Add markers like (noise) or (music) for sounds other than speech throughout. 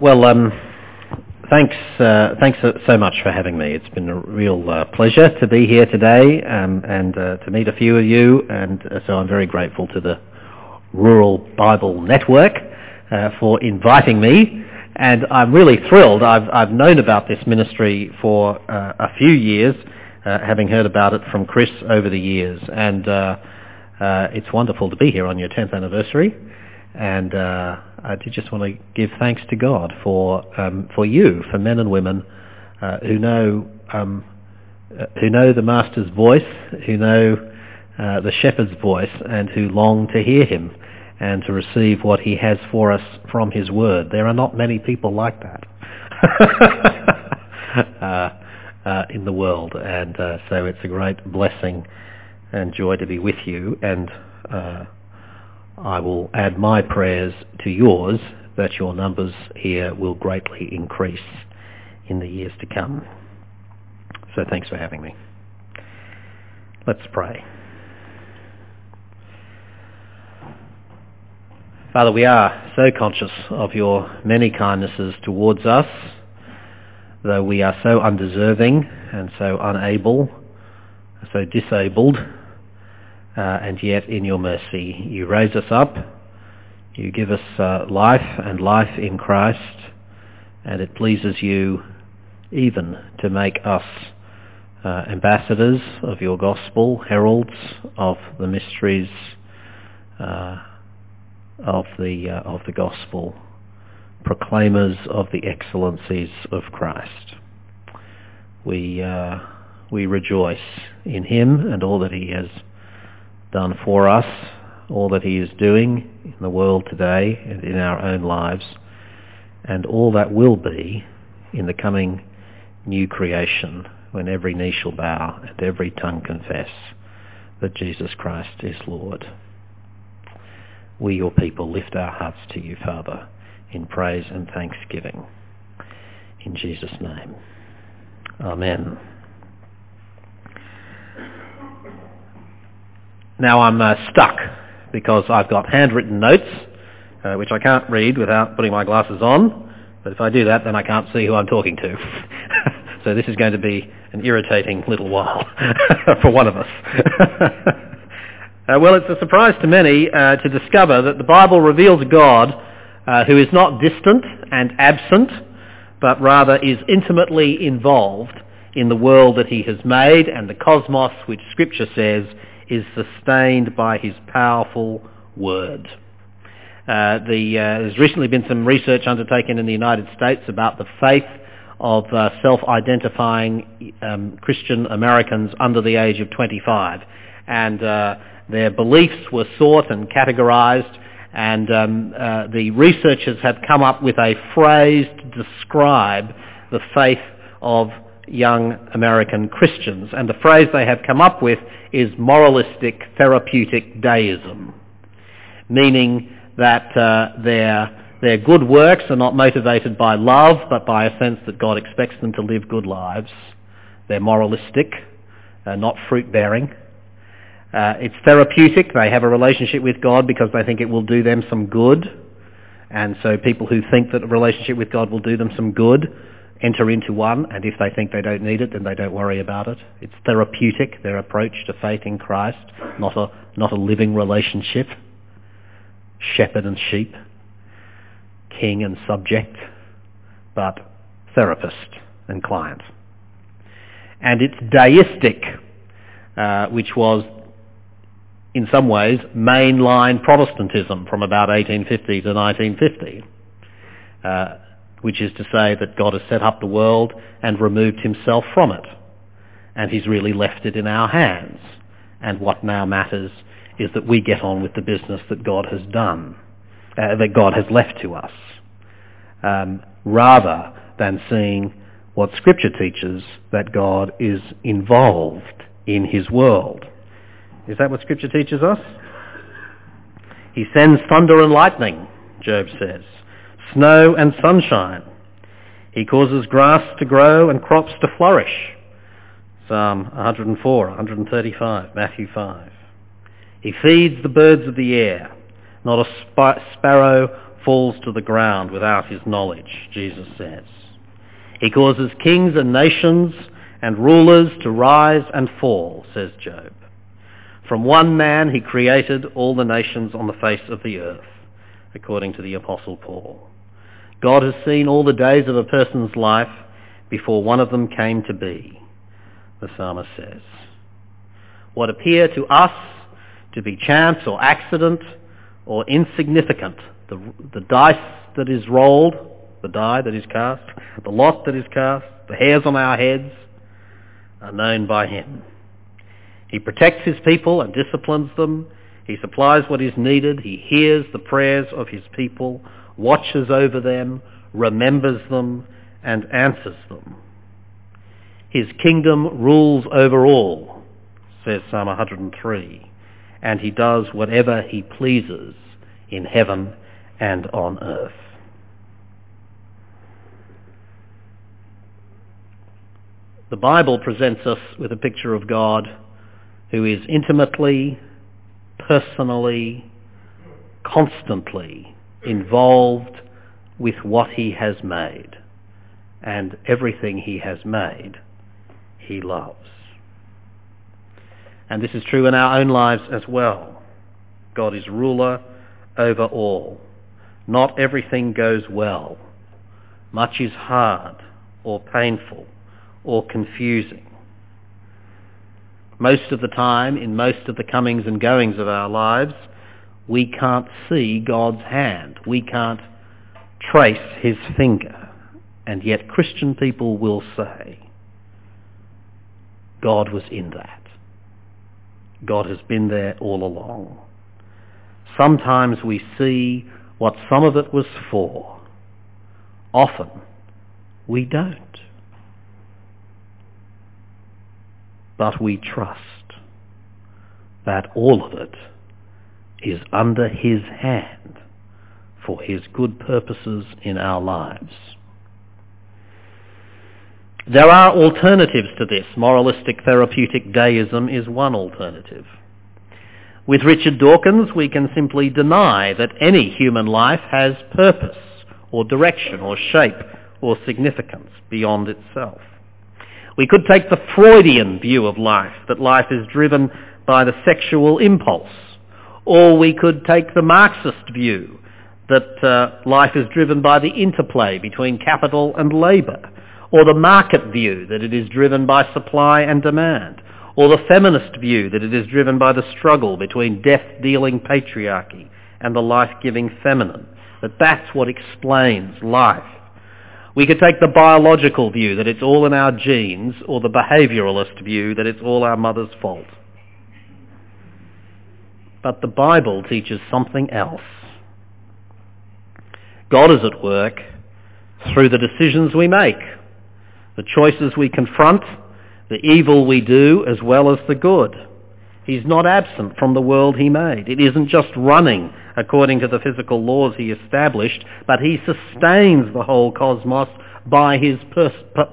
Well, um, thanks, uh, thanks so- much for having me. It's been a real uh, pleasure to be here today um, and uh, to meet a few of you, and uh, so I'm very grateful to the Rural Bible Network uh, for inviting me. And I'm really thrilled. I've, I've known about this ministry for uh, a few years, having heard about it from Chris over the years. And it's wonderful to be here on your 10th anniversary. And uh, I just want to give thanks to God for um, for you, for men and women uh, who know um, uh, who know the Master's voice, who know uh, the Shepherd's voice, and who long to hear Him and to receive what He has for us from His Word. There are not many people like that (laughs) uh, uh, in the world, and so it's a great blessing and joy to be with you. And I will add my prayers to yours that your numbers here will greatly increase in the years to come. So thanks for having me. Let's pray. Father, we are so conscious of your many kindnesses towards us, though we are so undeserving and so unable, so disabled uh, and yet in your mercy you raise us up, you give us uh, life and life in Christ, and it pleases you even to make us uh, ambassadors of your gospel, heralds of the mysteries uh, of the uh, of the gospel, proclaimers of the excellencies of Christ. We uh, we rejoice in him and all that he has done for us, all that he is doing in the world today and in our own lives, and all that will be in the coming new creation when every knee shall bow and every tongue confess that Jesus Christ is Lord. We, your people, lift our hearts to you, Father, in praise and thanksgiving. In Jesus' name. Amen. Now I'm uh, stuck because I've got handwritten notes, uh, which I can't read without putting my glasses on. But if I do that, then I can't see who I'm talking to. (laughs) so this is going to be an irritating little while (laughs) for one of us. (laughs) uh, well, it's a surprise to many uh, to discover that the Bible reveals God uh, who is not distant and absent, but rather is intimately involved in the world that he has made and the cosmos which Scripture says is sustained by his powerful word. Uh, the, uh, there's recently been some research undertaken in the United States about the faith of uh, self-identifying um, Christian Americans under the age of 25. And uh, their beliefs were sought and categorized, and um, uh, the researchers have come up with a phrase to describe the faith of young American Christians. And the phrase they have come up with is moralistic therapeutic deism, meaning that uh, their, their good works are not motivated by love, but by a sense that God expects them to live good lives. They're moralistic, uh, not fruit-bearing. Uh, it's therapeutic. They have a relationship with God because they think it will do them some good. And so people who think that a relationship with God will do them some good enter into one, and if they think they don't need it, then they don't worry about it. It's therapeutic, their approach to faith in Christ, not a, not a living relationship. Shepherd and sheep, king and subject, but therapist and client. And it's deistic, uh, which was in some ways mainline Protestantism from about 1850 to 1950. Uh, which is to say that God has set up the world and removed himself from it. And he's really left it in our hands. And what now matters is that we get on with the business that God has done, uh, that God has left to us, um, rather than seeing what Scripture teaches, that God is involved in his world. Is that what Scripture teaches us? He sends thunder and lightning, Job says snow and sunshine. He causes grass to grow and crops to flourish. Psalm 104, 135, Matthew 5. He feeds the birds of the air. Not a sp- sparrow falls to the ground without his knowledge, Jesus says. He causes kings and nations and rulers to rise and fall, says Job. From one man he created all the nations on the face of the earth, according to the Apostle Paul. God has seen all the days of a person's life before one of them came to be, the psalmist says. What appear to us to be chance or accident or insignificant, the, the dice that is rolled, the die that is cast, the lot that is cast, the hairs on our heads, are known by him. He protects his people and disciplines them. He supplies what is needed. He hears the prayers of his people, watches over them, remembers them, and answers them. His kingdom rules over all, says Psalm 103, and he does whatever he pleases in heaven and on earth. The Bible presents us with a picture of God who is intimately, personally, constantly involved with what he has made. And everything he has made, he loves. And this is true in our own lives as well. God is ruler over all. Not everything goes well. Much is hard or painful or confusing. Most of the time, in most of the comings and goings of our lives, we can't see God's hand. We can't trace his finger. And yet Christian people will say, God was in that. God has been there all along. Sometimes we see what some of it was for. Often we don't. but we trust that all of it is under his hand for his good purposes in our lives. There are alternatives to this. Moralistic therapeutic deism is one alternative. With Richard Dawkins, we can simply deny that any human life has purpose or direction or shape or significance beyond itself. We could take the Freudian view of life, that life is driven by the sexual impulse. Or we could take the Marxist view, that uh, life is driven by the interplay between capital and labour. Or the market view, that it is driven by supply and demand. Or the feminist view, that it is driven by the struggle between death-dealing patriarchy and the life-giving feminine. That that's what explains life. We could take the biological view that it's all in our genes or the behaviouralist view that it's all our mother's fault. But the Bible teaches something else. God is at work through the decisions we make, the choices we confront, the evil we do as well as the good. He's not absent from the world he made. It isn't just running according to the physical laws he established, but he sustains the whole cosmos by his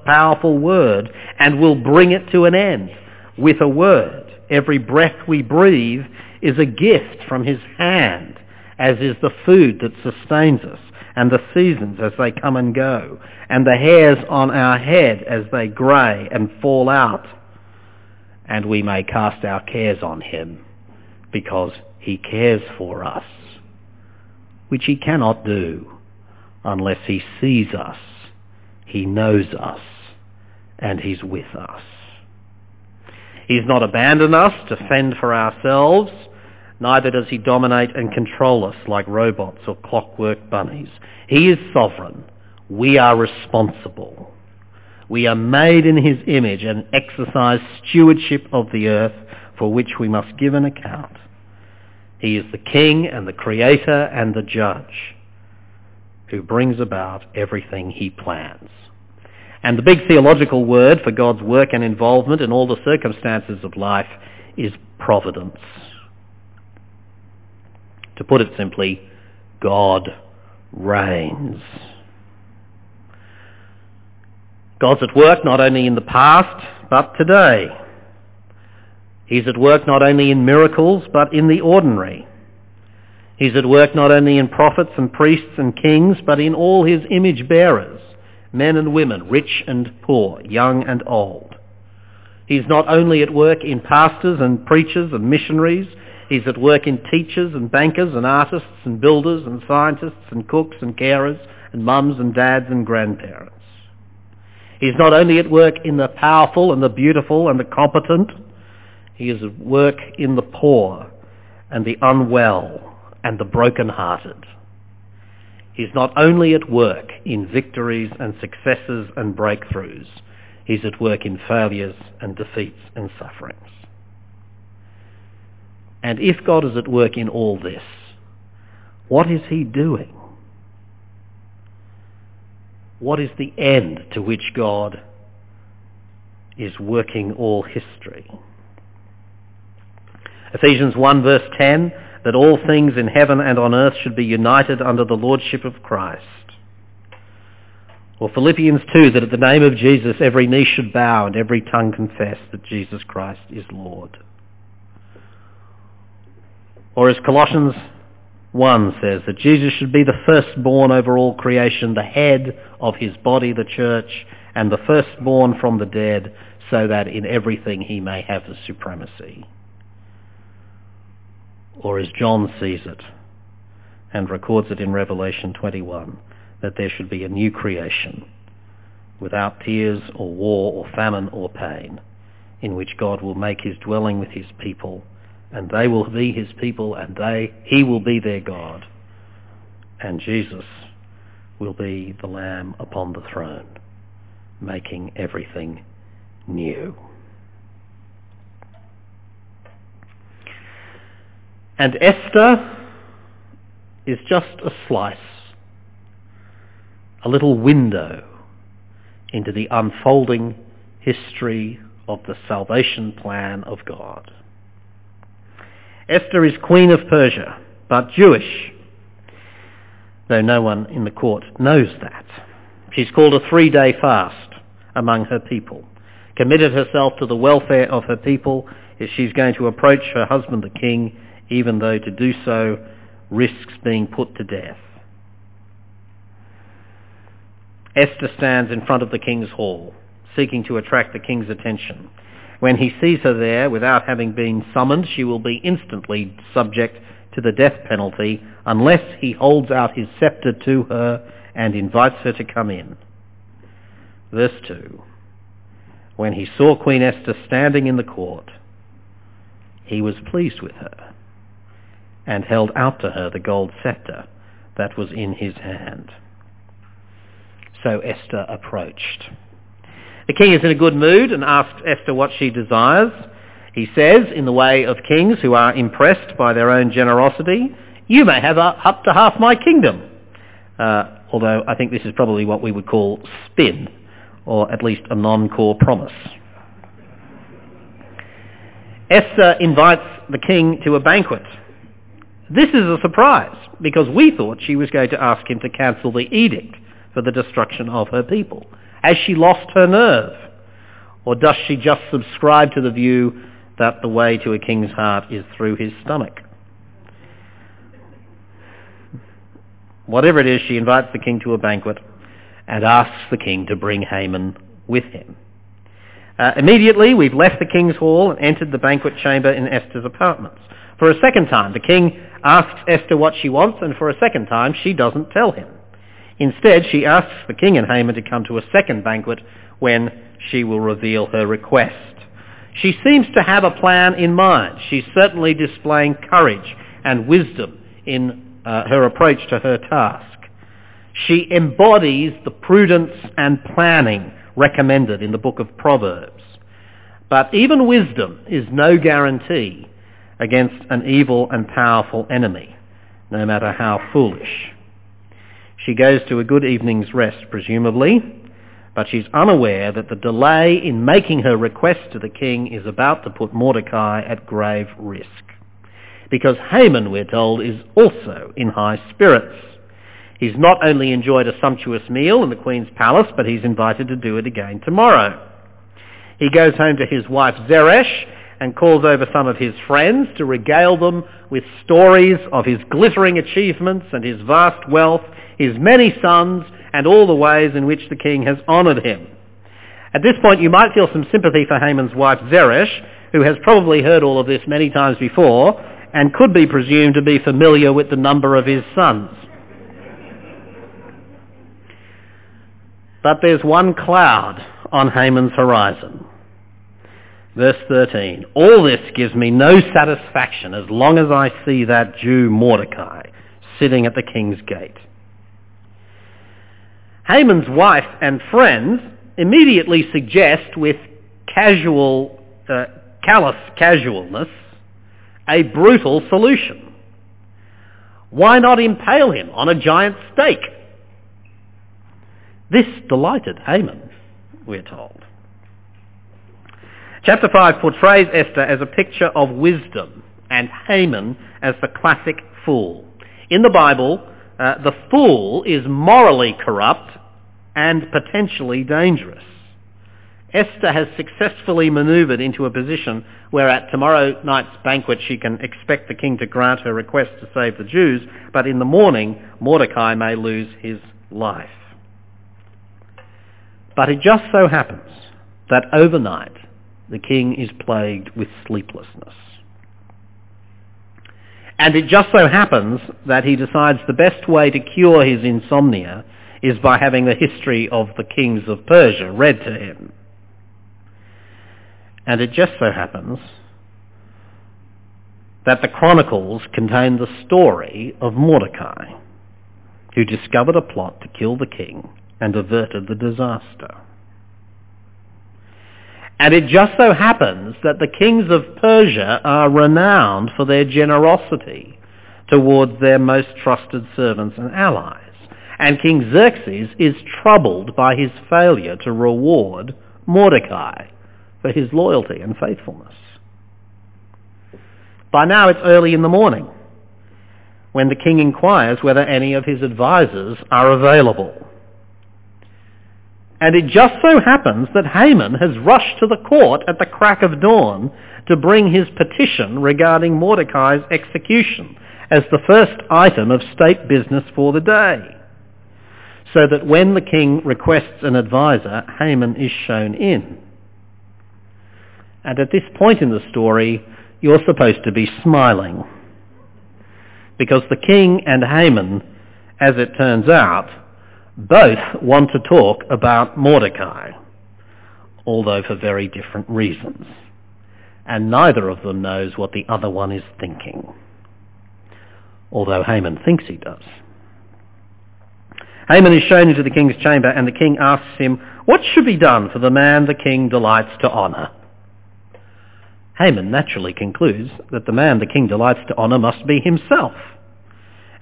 powerful word and will bring it to an end with a word. Every breath we breathe is a gift from his hand, as is the food that sustains us, and the seasons as they come and go, and the hairs on our head as they grey and fall out and we may cast our cares on him because he cares for us, which he cannot do unless he sees us, he knows us, and he's with us. He's not abandoned us to fend for ourselves, neither does he dominate and control us like robots or clockwork bunnies. He is sovereign. We are responsible. We are made in his image and exercise stewardship of the earth for which we must give an account. He is the king and the creator and the judge who brings about everything he plans. And the big theological word for God's work and involvement in all the circumstances of life is providence. To put it simply, God reigns. God's at work not only in the past, but today. He's at work not only in miracles, but in the ordinary. He's at work not only in prophets and priests and kings, but in all his image bearers, men and women, rich and poor, young and old. He's not only at work in pastors and preachers and missionaries, he's at work in teachers and bankers and artists and builders and scientists and cooks and carers and mums and dads and grandparents. He's not only at work in the powerful and the beautiful and the competent, he is at work in the poor and the unwell and the broken-hearted. He's not only at work in victories and successes and breakthroughs, he's at work in failures and defeats and sufferings. And if God is at work in all this, what is he doing? What is the end to which God is working all history? Ephesians 1 verse 10, that all things in heaven and on earth should be united under the lordship of Christ. Or Philippians 2, that at the name of Jesus every knee should bow and every tongue confess that Jesus Christ is Lord. Or as Colossians 1 says, that Jesus should be the firstborn over all creation, the head of his body, the church, and the firstborn from the dead, so that in everything he may have the supremacy or as John sees it and records it in Revelation 21, that there should be a new creation without tears or war or famine or pain, in which God will make his dwelling with his people, and they will be his people, and they, he will be their God, and Jesus will be the Lamb upon the throne, making everything new. And Esther is just a slice, a little window into the unfolding history of the salvation plan of God. Esther is queen of Persia, but Jewish, though no one in the court knows that. She's called a three-day fast among her people, committed herself to the welfare of her people if she's going to approach her husband the king even though to do so risks being put to death. Esther stands in front of the king's hall, seeking to attract the king's attention. When he sees her there, without having been summoned, she will be instantly subject to the death penalty unless he holds out his scepter to her and invites her to come in. Verse 2. When he saw Queen Esther standing in the court, he was pleased with her and held out to her the gold scepter that was in his hand. So Esther approached. The king is in a good mood and asks Esther what she desires. He says, in the way of kings who are impressed by their own generosity, you may have up to half my kingdom. Uh, although I think this is probably what we would call spin, or at least a non-core promise. Esther invites the king to a banquet this is a surprise, because we thought she was going to ask him to cancel the edict for the destruction of her people. Has she lost her nerve? Or does she just subscribe to the view that the way to a king's heart is through his stomach? Whatever it is, she invites the king to a banquet and asks the king to bring Haman with him. Uh, immediately, we've left the king's hall and entered the banquet chamber in Esther's apartments. For a second time, the king asks Esther what she wants, and for a second time, she doesn't tell him. Instead, she asks the king and Haman to come to a second banquet when she will reveal her request. She seems to have a plan in mind. She's certainly displaying courage and wisdom in uh, her approach to her task. She embodies the prudence and planning recommended in the book of Proverbs. But even wisdom is no guarantee against an evil and powerful enemy, no matter how foolish. She goes to a good evening's rest, presumably, but she's unaware that the delay in making her request to the king is about to put Mordecai at grave risk. Because Haman, we're told, is also in high spirits. He's not only enjoyed a sumptuous meal in the Queen's palace, but he's invited to do it again tomorrow. He goes home to his wife Zeresh and calls over some of his friends to regale them with stories of his glittering achievements and his vast wealth, his many sons, and all the ways in which the king has honoured him. At this point, you might feel some sympathy for Haman's wife Zeresh, who has probably heard all of this many times before and could be presumed to be familiar with the number of his sons. But there's one cloud on Haman's horizon. Verse 13, all this gives me no satisfaction as long as I see that Jew Mordecai sitting at the king's gate. Haman's wife and friends immediately suggest with casual, uh, callous casualness a brutal solution. Why not impale him on a giant stake? This delighted Haman, we're told. Chapter 5 portrays Esther as a picture of wisdom and Haman as the classic fool. In the Bible, uh, the fool is morally corrupt and potentially dangerous. Esther has successfully manoeuvred into a position where at tomorrow night's banquet she can expect the king to grant her request to save the Jews, but in the morning Mordecai may lose his life. But it just so happens that overnight the king is plagued with sleeplessness. And it just so happens that he decides the best way to cure his insomnia is by having the history of the kings of Persia read to him. And it just so happens that the Chronicles contain the story of Mordecai, who discovered a plot to kill the king and averted the disaster. And it just so happens that the kings of Persia are renowned for their generosity towards their most trusted servants and allies. And King Xerxes is troubled by his failure to reward Mordecai for his loyalty and faithfulness. By now it's early in the morning when the king inquires whether any of his advisers are available. And it just so happens that Haman has rushed to the court at the crack of dawn to bring his petition regarding Mordecai's execution as the first item of state business for the day. So that when the king requests an advisor, Haman is shown in. And at this point in the story, you're supposed to be smiling. Because the king and Haman, as it turns out, both want to talk about Mordecai, although for very different reasons. And neither of them knows what the other one is thinking, although Haman thinks he does. Haman is shown into the king's chamber and the king asks him, what should be done for the man the king delights to honour? Haman naturally concludes that the man the king delights to honour must be himself.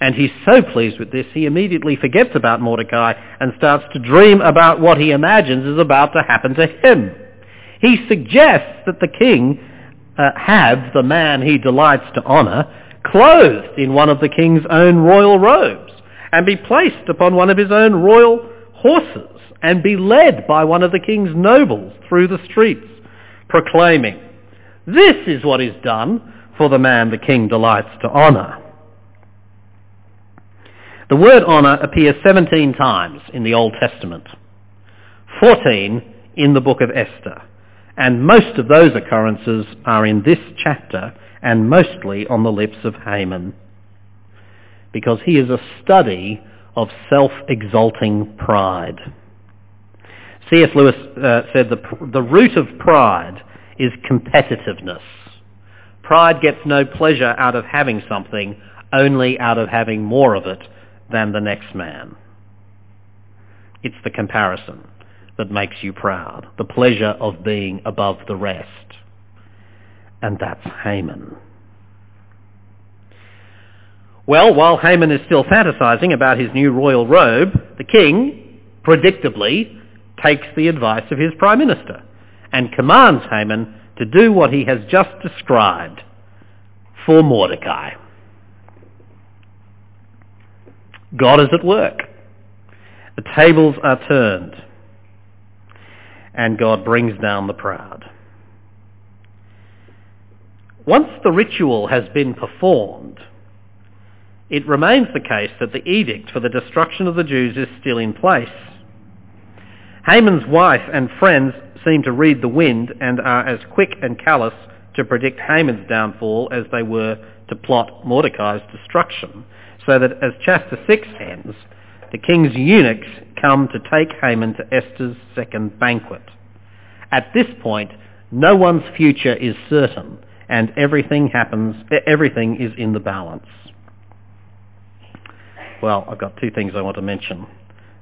And he's so pleased with this, he immediately forgets about Mordecai and starts to dream about what he imagines is about to happen to him. He suggests that the king uh, have the man he delights to honour clothed in one of the king's own royal robes and be placed upon one of his own royal horses and be led by one of the king's nobles through the streets, proclaiming, this is what is done for the man the king delights to honour. The word honour appears 17 times in the Old Testament, 14 in the book of Esther, and most of those occurrences are in this chapter and mostly on the lips of Haman, because he is a study of self-exalting pride. C.S. Lewis uh, said the, the root of pride is competitiveness. Pride gets no pleasure out of having something, only out of having more of it than the next man. It's the comparison that makes you proud, the pleasure of being above the rest. And that's Haman. Well, while Haman is still fantasizing about his new royal robe, the king, predictably, takes the advice of his prime minister and commands Haman to do what he has just described for Mordecai. God is at work. The tables are turned. And God brings down the proud. Once the ritual has been performed, it remains the case that the edict for the destruction of the Jews is still in place. Haman's wife and friends seem to read the wind and are as quick and callous to predict Haman's downfall as they were to plot Mordecai's destruction, so that as chapter 6 ends, the king's eunuchs come to take Haman to Esther's second banquet. At this point, no one's future is certain, and everything happens, everything is in the balance. Well, I've got two things I want to mention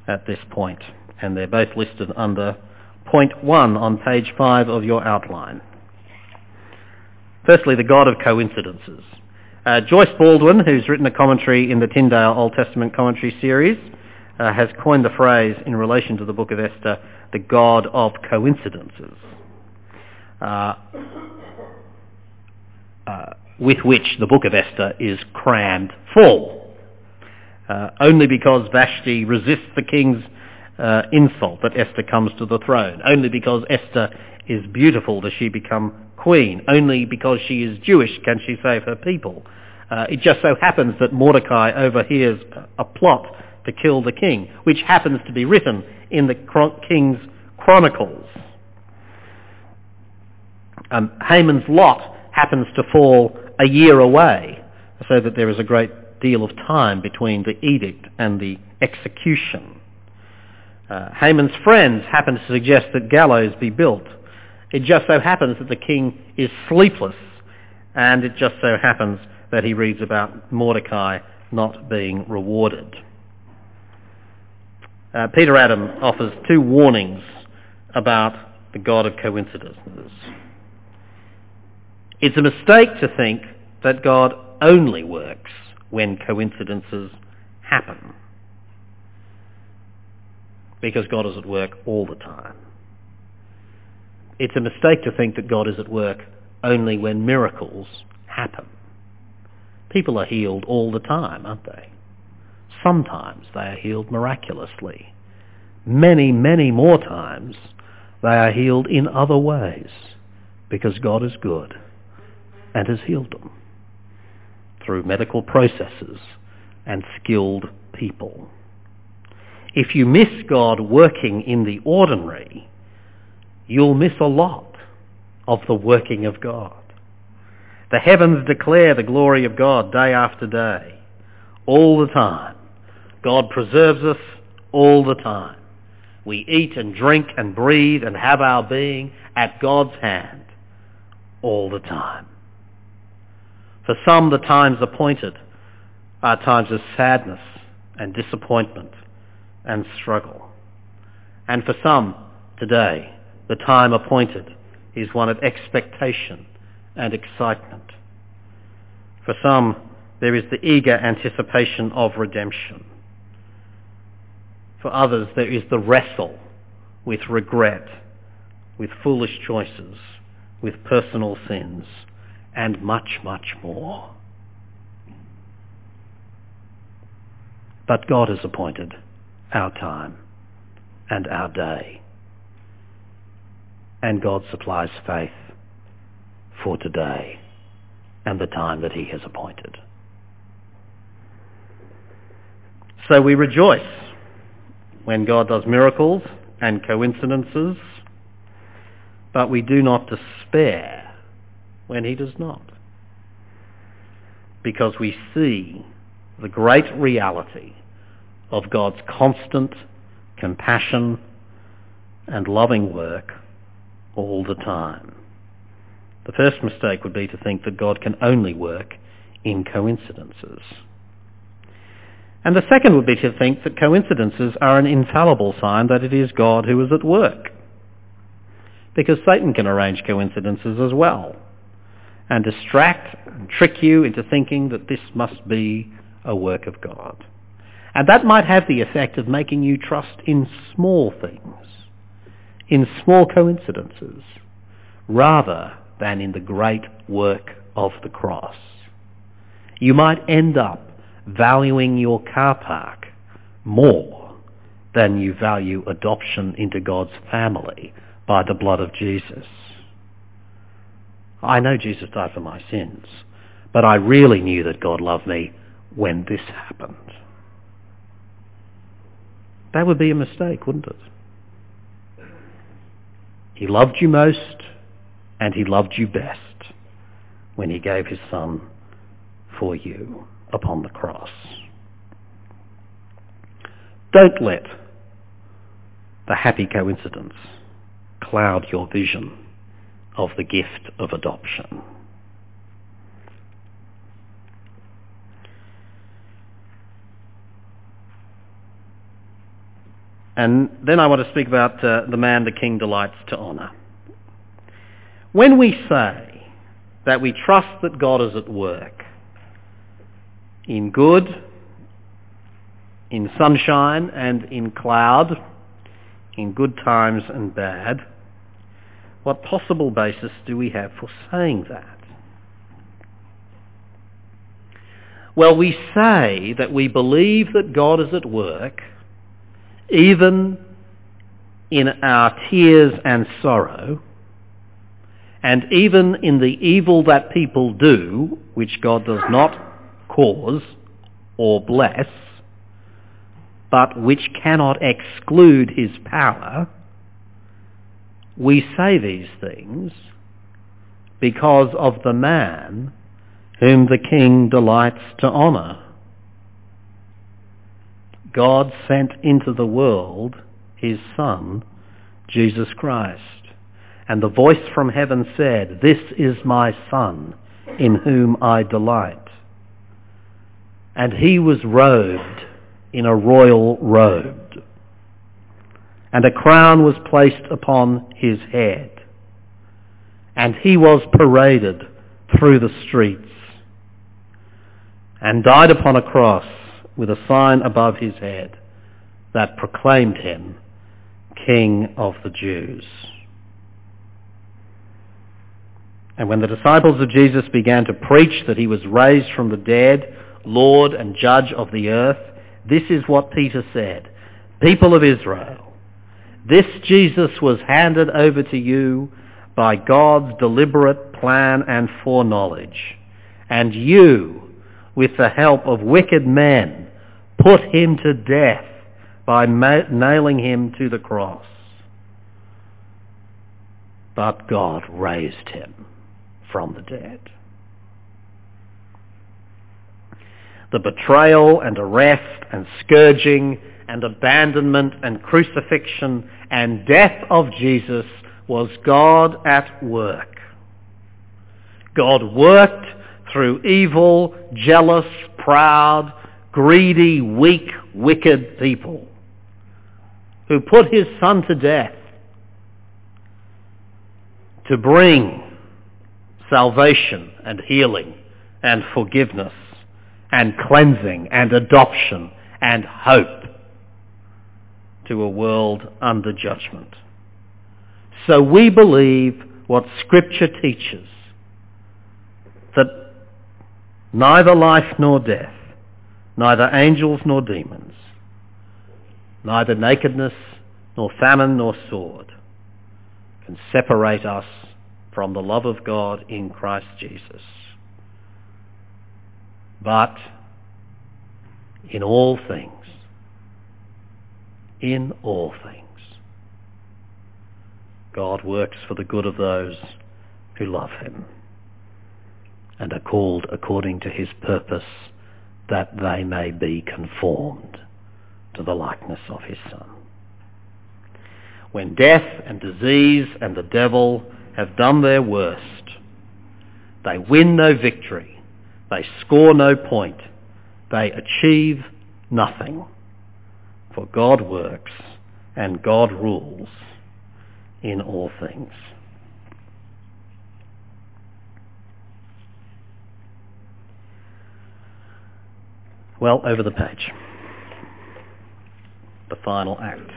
at this point, and they're both listed under point one on page five of your outline. Firstly, the God of coincidences. Uh, Joyce Baldwin, who's written a commentary in the Tyndale Old Testament commentary series, uh, has coined the phrase in relation to the book of Esther, the God of coincidences, uh, uh with which the book of Esther is crammed full. Uh, only because Vashti resists the king's uh, insult that Esther comes to the throne. Only because Esther is beautiful does she become queen. Only because she is Jewish can she save her people. Uh, it just so happens that Mordecai overhears a plot to kill the king, which happens to be written in the king's chronicles. Um, Haman's lot happens to fall a year away, so that there is a great deal of time between the edict and the execution. Uh, Haman's friends happen to suggest that gallows be built. It just so happens that the king is sleepless, and it just so happens that he reads about Mordecai not being rewarded. Uh, Peter Adam offers two warnings about the God of coincidences. It's a mistake to think that God only works when coincidences happen. Because God is at work all the time. It's a mistake to think that God is at work only when miracles happen. People are healed all the time, aren't they? Sometimes they are healed miraculously. Many, many more times they are healed in other ways because God is good and has healed them through medical processes and skilled people. If you miss God working in the ordinary, you'll miss a lot of the working of God. The heavens declare the glory of God day after day, all the time. God preserves us all the time. We eat and drink and breathe and have our being at God's hand all the time. For some, the times appointed are times of sadness and disappointment and struggle. And for some, today, the time appointed is one of expectation and excitement. For some, there is the eager anticipation of redemption. For others, there is the wrestle with regret, with foolish choices, with personal sins, and much, much more. But God has appointed our time and our day. And God supplies faith for today and the time that he has appointed. So we rejoice when God does miracles and coincidences, but we do not despair when he does not. Because we see the great reality of God's constant compassion and loving work all the time. The first mistake would be to think that God can only work in coincidences. And the second would be to think that coincidences are an infallible sign that it is God who is at work. Because Satan can arrange coincidences as well and distract and trick you into thinking that this must be a work of God. And that might have the effect of making you trust in small things, in small coincidences, rather than in the great work of the cross. You might end up valuing your car park more than you value adoption into God's family by the blood of Jesus. I know Jesus died for my sins, but I really knew that God loved me when this happened. That would be a mistake, wouldn't it? He loved you most and he loved you best when he gave his son for you upon the cross. Don't let the happy coincidence cloud your vision of the gift of adoption. And then I want to speak about uh, the man the king delights to honour. When we say that we trust that God is at work in good, in sunshine and in cloud, in good times and bad, what possible basis do we have for saying that? Well, we say that we believe that God is at work even in our tears and sorrow, and even in the evil that people do, which God does not cause or bless, but which cannot exclude his power, we say these things because of the man whom the king delights to honour. God sent into the world his Son, Jesus Christ. And the voice from heaven said, This is my Son, in whom I delight. And he was robed in a royal robe. And a crown was placed upon his head. And he was paraded through the streets and died upon a cross with a sign above his head that proclaimed him King of the Jews. And when the disciples of Jesus began to preach that he was raised from the dead, Lord and Judge of the earth, this is what Peter said. People of Israel, this Jesus was handed over to you by God's deliberate plan and foreknowledge. And you, with the help of wicked men, put him to death by ma- nailing him to the cross. But God raised him from the dead. The betrayal and arrest and scourging and abandonment and crucifixion and death of Jesus was God at work. God worked through evil, jealous, proud, greedy, weak, wicked people who put his son to death to bring salvation and healing and forgiveness and cleansing and adoption and hope to a world under judgment. So we believe what Scripture teaches, that neither life nor death, neither angels nor demons, neither nakedness nor famine nor sword can separate us from the love of God in Christ Jesus. But in all things, in all things, God works for the good of those who love him and are called according to his purpose that they may be conformed to the likeness of his Son. When death and disease and the devil have done their worst, they win no victory, they score no point, they achieve nothing. For God works and God rules in all things. Well, over the page. The final act.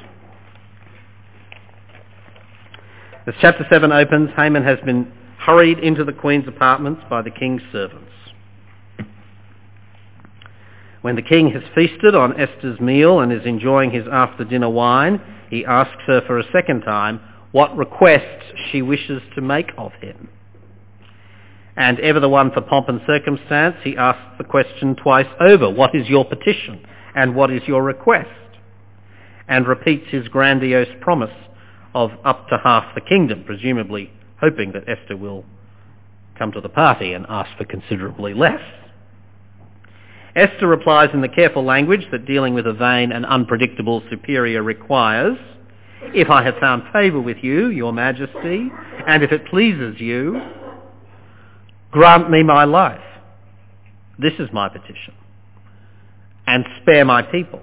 As chapter 7 opens, Haman has been hurried into the queen's apartments by the king's servants. When the king has feasted on Esther's meal and is enjoying his after-dinner wine, he asks her for a second time what requests she wishes to make of him. And ever the one for pomp and circumstance, he asks the question twice over, what is your petition and what is your request? And repeats his grandiose promise of up to half the kingdom, presumably hoping that Esther will come to the party and ask for considerably less. Esther replies in the careful language that dealing with a vain and unpredictable superior requires, if I have found favour with you, your majesty, and if it pleases you, grant me my life. This is my petition. And spare my people.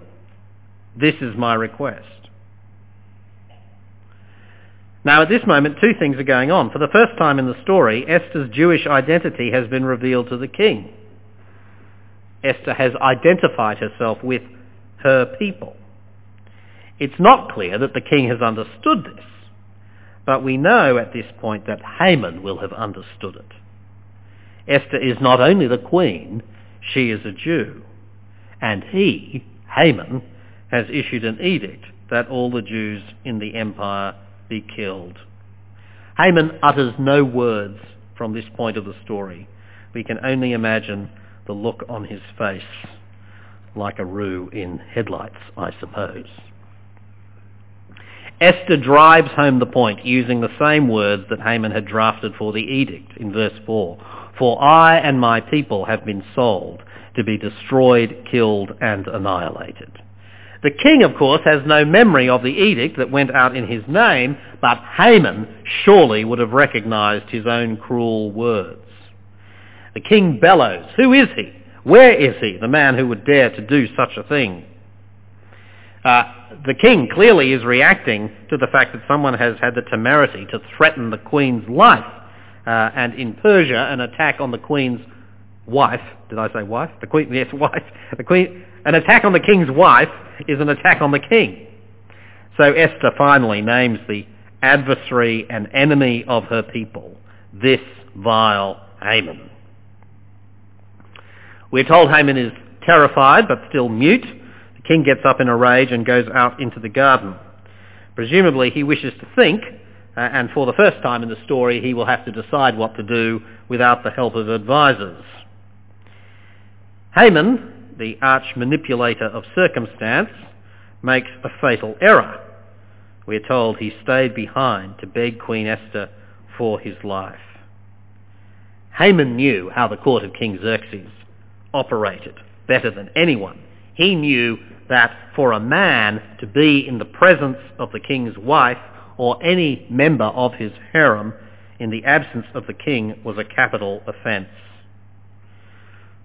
This is my request. Now at this moment two things are going on. For the first time in the story, Esther's Jewish identity has been revealed to the king. Esther has identified herself with her people. It's not clear that the king has understood this, but we know at this point that Haman will have understood it. Esther is not only the queen, she is a Jew. And he, Haman, has issued an edict that all the Jews in the empire be killed. Haman utters no words from this point of the story. We can only imagine the look on his face, like a roo in headlights, I suppose. Esther drives home the point using the same words that Haman had drafted for the edict in verse 4. For I and my people have been sold to be destroyed, killed and annihilated. The king, of course, has no memory of the edict that went out in his name, but Haman surely would have recognized his own cruel words. The king bellows, who is he? Where is he, the man who would dare to do such a thing? Uh, the king clearly is reacting to the fact that someone has had the temerity to threaten the queen's life. Uh, and in Persia, an attack on the queen's wife, did I say wife? The queen, (laughs) yes, wife. The queen, an attack on the king's wife is an attack on the king. So Esther finally names the adversary and enemy of her people, this vile Haman. We're told Haman is terrified but still mute. The king gets up in a rage and goes out into the garden. Presumably he wishes to think, uh, and for the first time in the story he will have to decide what to do without the help of advisers. Haman, the arch manipulator of circumstance, makes a fatal error. We're told he stayed behind to beg Queen Esther for his life. Haman knew how the court of King Xerxes operated better than anyone. He knew that for a man to be in the presence of the king's wife or any member of his harem in the absence of the king was a capital offence.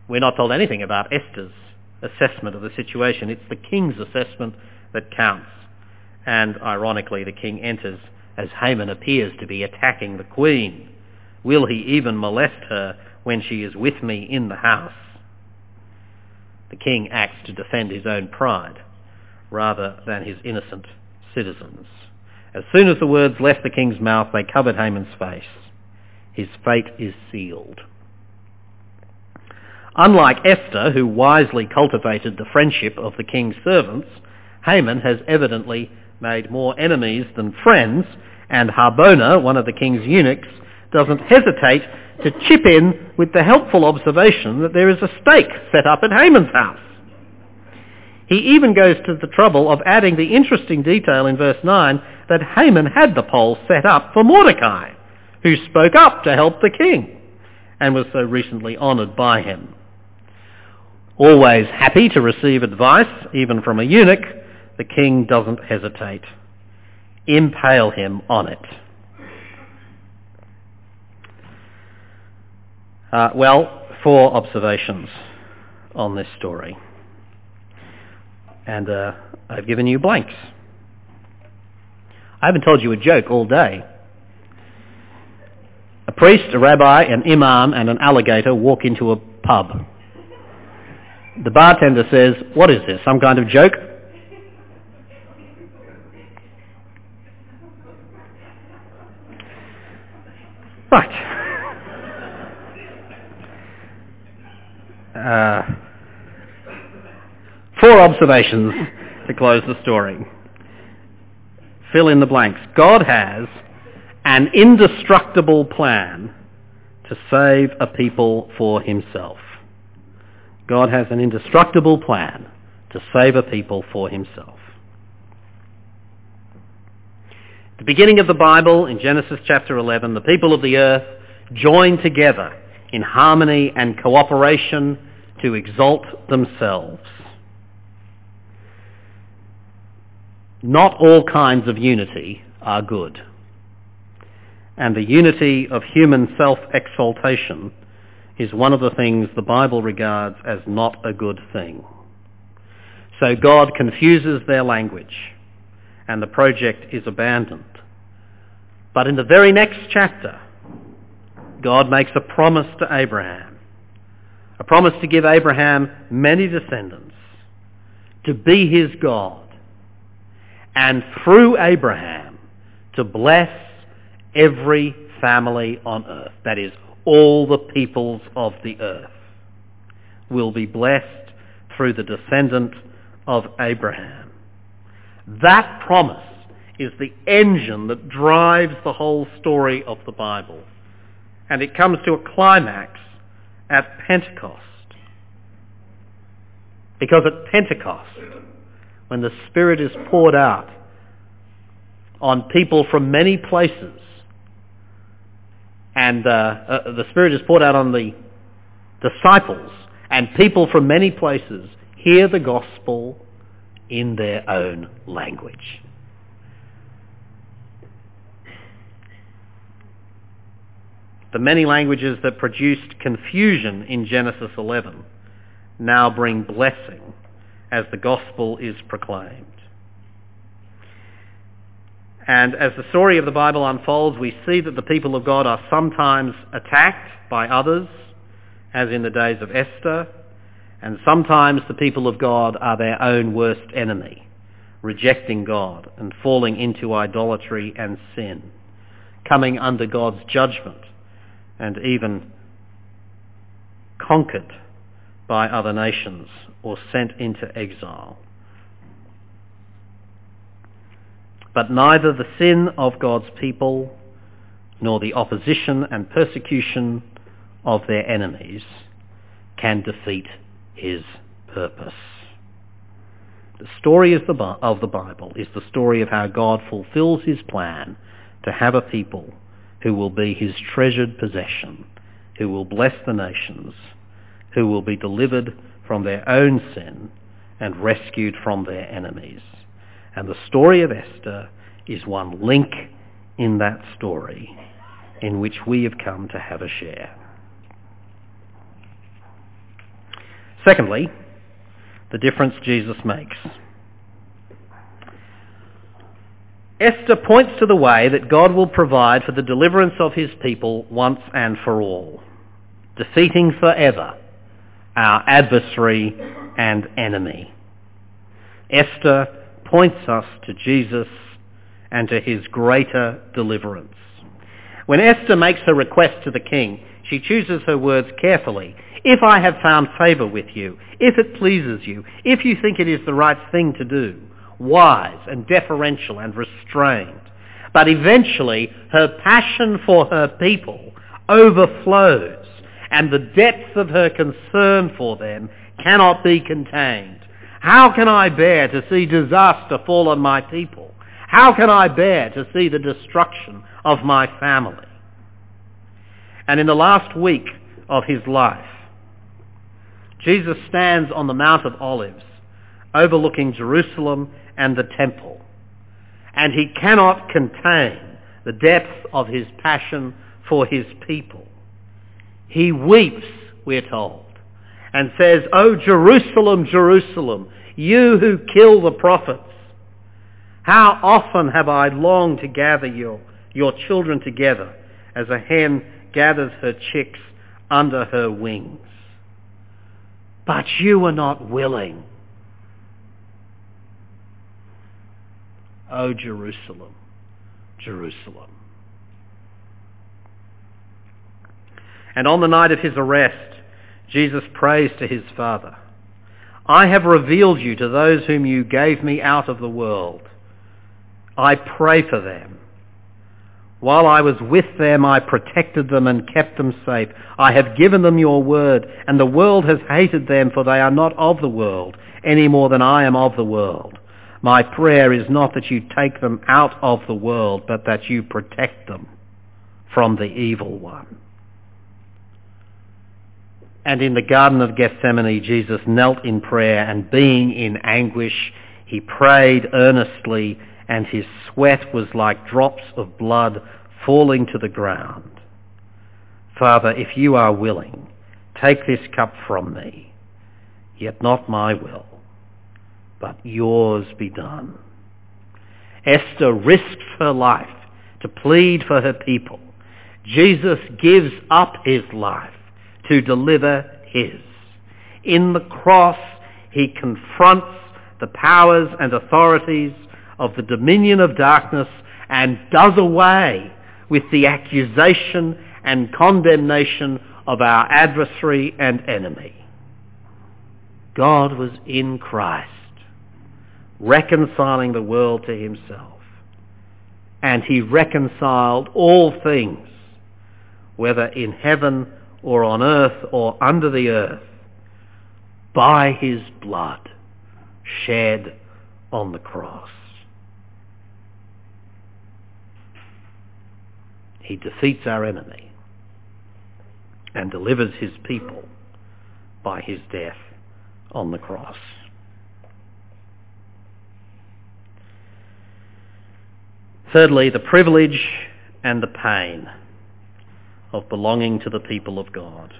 We're not told anything about Esther's assessment of the situation. It's the king's assessment that counts. And ironically, the king enters as Haman appears to be attacking the queen. Will he even molest her when she is with me in the house? The king acts to defend his own pride rather than his innocent citizens. As soon as the words left the king's mouth, they covered Haman's face. His fate is sealed. Unlike Esther, who wisely cultivated the friendship of the king's servants, Haman has evidently made more enemies than friends, and Harbona, one of the king's eunuchs, doesn't hesitate to chip in with the helpful observation that there is a stake set up at Haman's house. He even goes to the trouble of adding the interesting detail in verse 9 that Haman had the pole set up for Mordecai, who spoke up to help the king and was so recently honoured by him. Always happy to receive advice, even from a eunuch, the king doesn't hesitate. Impale him on it. Uh, well, four observations on this story. And uh, I've given you blanks. I haven't told you a joke all day. A priest, a rabbi, an imam, and an alligator walk into a pub. The bartender says, what is this, some kind of joke? Right. (laughs) Uh, four observations to close the story. Fill in the blanks. God has an indestructible plan to save a people for himself. God has an indestructible plan to save a people for himself. At the beginning of the Bible, in Genesis chapter 11, the people of the earth join together in harmony and cooperation to exalt themselves. Not all kinds of unity are good. And the unity of human self-exaltation is one of the things the Bible regards as not a good thing. So God confuses their language and the project is abandoned. But in the very next chapter, God makes a promise to Abraham, a promise to give Abraham many descendants, to be his God, and through Abraham to bless every family on earth. That is, all the peoples of the earth will be blessed through the descendant of Abraham. That promise is the engine that drives the whole story of the Bible. And it comes to a climax at Pentecost. Because at Pentecost, when the Spirit is poured out on people from many places, and uh, uh, the Spirit is poured out on the disciples, and people from many places hear the gospel in their own language. The many languages that produced confusion in Genesis 11 now bring blessing as the gospel is proclaimed. And as the story of the Bible unfolds, we see that the people of God are sometimes attacked by others, as in the days of Esther, and sometimes the people of God are their own worst enemy, rejecting God and falling into idolatry and sin, coming under God's judgment and even conquered by other nations or sent into exile. But neither the sin of God's people nor the opposition and persecution of their enemies can defeat his purpose. The story of the Bible is the story of how God fulfills his plan to have a people who will be his treasured possession, who will bless the nations, who will be delivered from their own sin and rescued from their enemies. And the story of Esther is one link in that story in which we have come to have a share. Secondly, the difference Jesus makes. Esther points to the way that God will provide for the deliverance of his people once and for all, defeating forever our adversary and enemy. Esther points us to Jesus and to his greater deliverance. When Esther makes her request to the king, she chooses her words carefully. If I have found favour with you, if it pleases you, if you think it is the right thing to do, wise and deferential and restrained. But eventually her passion for her people overflows and the depth of her concern for them cannot be contained. How can I bear to see disaster fall on my people? How can I bear to see the destruction of my family? And in the last week of his life, Jesus stands on the Mount of Olives overlooking Jerusalem and the temple. And he cannot contain the depth of his passion for his people. He weeps, we're told, and says, O Jerusalem, Jerusalem, you who kill the prophets, how often have I longed to gather your, your children together as a hen gathers her chicks under her wings. But you were not willing. O Jerusalem, Jerusalem. And on the night of his arrest, Jesus prays to his Father, I have revealed you to those whom you gave me out of the world. I pray for them. While I was with them, I protected them and kept them safe. I have given them your word, and the world has hated them, for they are not of the world, any more than I am of the world. My prayer is not that you take them out of the world, but that you protect them from the evil one. And in the Garden of Gethsemane, Jesus knelt in prayer, and being in anguish, he prayed earnestly and his sweat was like drops of blood falling to the ground. Father, if you are willing, take this cup from me, yet not my will, but yours be done. Esther risks her life to plead for her people. Jesus gives up his life to deliver his. In the cross, he confronts the powers and authorities of the dominion of darkness and does away with the accusation and condemnation of our adversary and enemy. God was in Christ, reconciling the world to himself. And he reconciled all things, whether in heaven or on earth or under the earth, by his blood shed on the cross. He defeats our enemy and delivers his people by his death on the cross. Thirdly, the privilege and the pain of belonging to the people of God.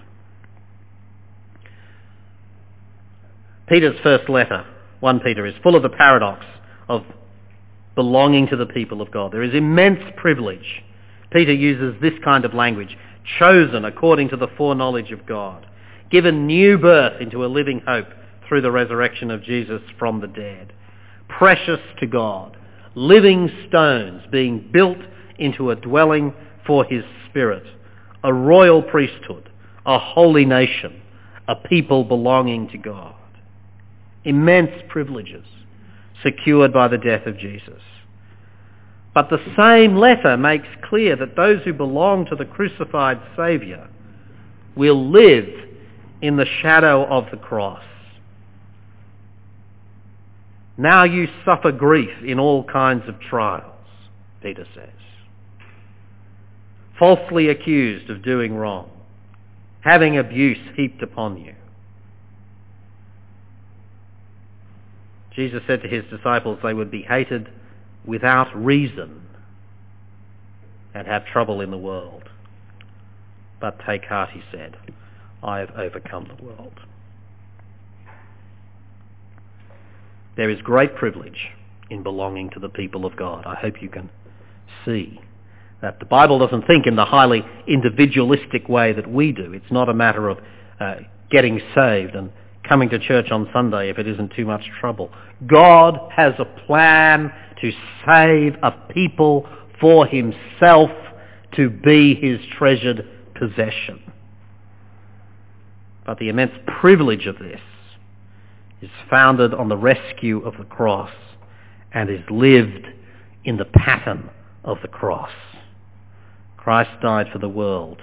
Peter's first letter, 1 Peter, is full of the paradox of belonging to the people of God. There is immense privilege Peter uses this kind of language, chosen according to the foreknowledge of God, given new birth into a living hope through the resurrection of Jesus from the dead, precious to God, living stones being built into a dwelling for his spirit, a royal priesthood, a holy nation, a people belonging to God. Immense privileges secured by the death of Jesus. But the same letter makes clear that those who belong to the crucified Saviour will live in the shadow of the cross. Now you suffer grief in all kinds of trials, Peter says. Falsely accused of doing wrong, having abuse heaped upon you. Jesus said to his disciples they would be hated without reason and have trouble in the world. But take heart, he said, I have overcome the world. There is great privilege in belonging to the people of God. I hope you can see that the Bible doesn't think in the highly individualistic way that we do. It's not a matter of uh, getting saved and coming to church on Sunday if it isn't too much trouble. God has a plan to save a people for himself to be his treasured possession. But the immense privilege of this is founded on the rescue of the cross and is lived in the pattern of the cross. Christ died for the world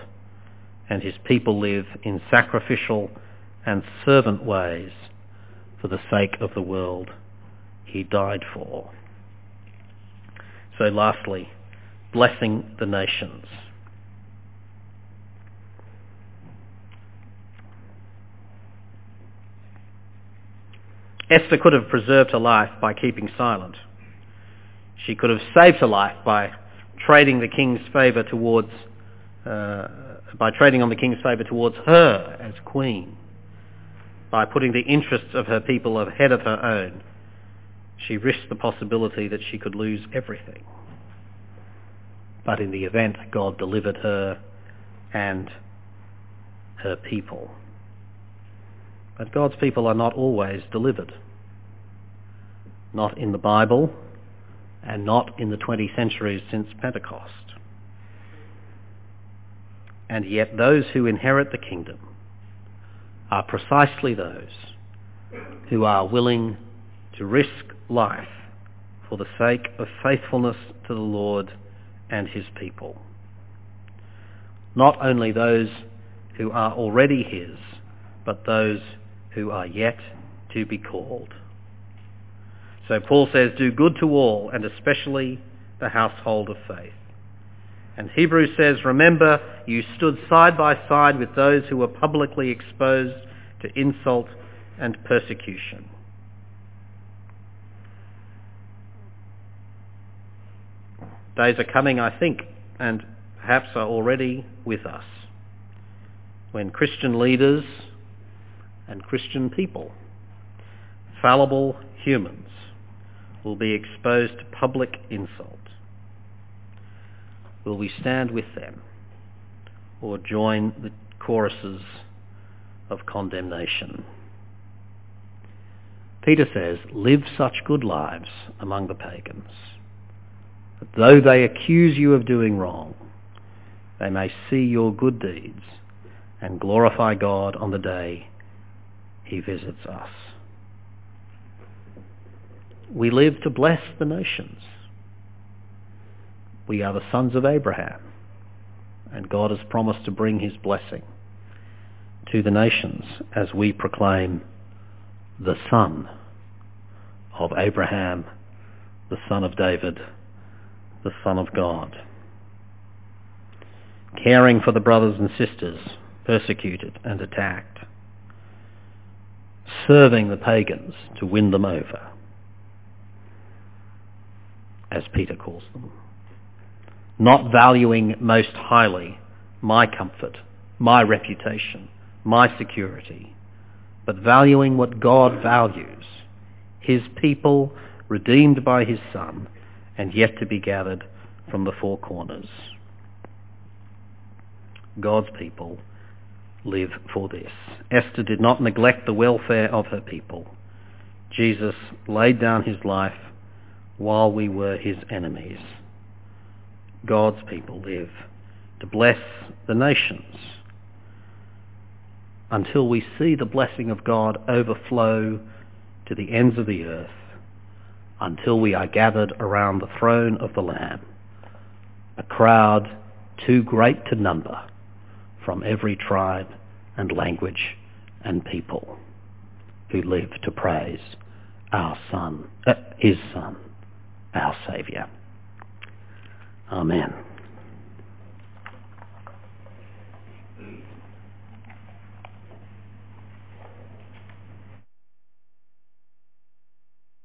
and his people live in sacrificial and servant ways for the sake of the world he died for. So lastly, blessing the nations. Esther could have preserved her life by keeping silent. She could have saved her life by trading the king's favour towards, uh, by trading on the king's favour towards her as queen, by putting the interests of her people ahead of her own she risked the possibility that she could lose everything. But in the event, God delivered her and her people. But God's people are not always delivered. Not in the Bible and not in the 20 centuries since Pentecost. And yet those who inherit the kingdom are precisely those who are willing to risk life for the sake of faithfulness to the Lord and his people. Not only those who are already his, but those who are yet to be called. So Paul says, do good to all, and especially the household of faith. And Hebrews says, remember, you stood side by side with those who were publicly exposed to insult and persecution. Days are coming, I think, and perhaps are already with us, when Christian leaders and Christian people, fallible humans, will be exposed to public insult. Will we stand with them or join the choruses of condemnation? Peter says, live such good lives among the pagans, that though they accuse you of doing wrong, they may see your good deeds and glorify God on the day he visits us. We live to bless the nations. We are the sons of Abraham, and God has promised to bring his blessing to the nations as we proclaim the son of Abraham, the son of David, the son of God. Caring for the brothers and sisters persecuted and attacked. Serving the pagans to win them over, as Peter calls them not valuing most highly my comfort, my reputation, my security, but valuing what God values, his people redeemed by his Son and yet to be gathered from the four corners. God's people live for this. Esther did not neglect the welfare of her people. Jesus laid down his life while we were his enemies. God's people live, to bless the nations until we see the blessing of God overflow to the ends of the earth, until we are gathered around the throne of the Lamb, a crowd too great to number from every tribe and language and people who live to praise our Son, uh, his Son, our Saviour. Amen.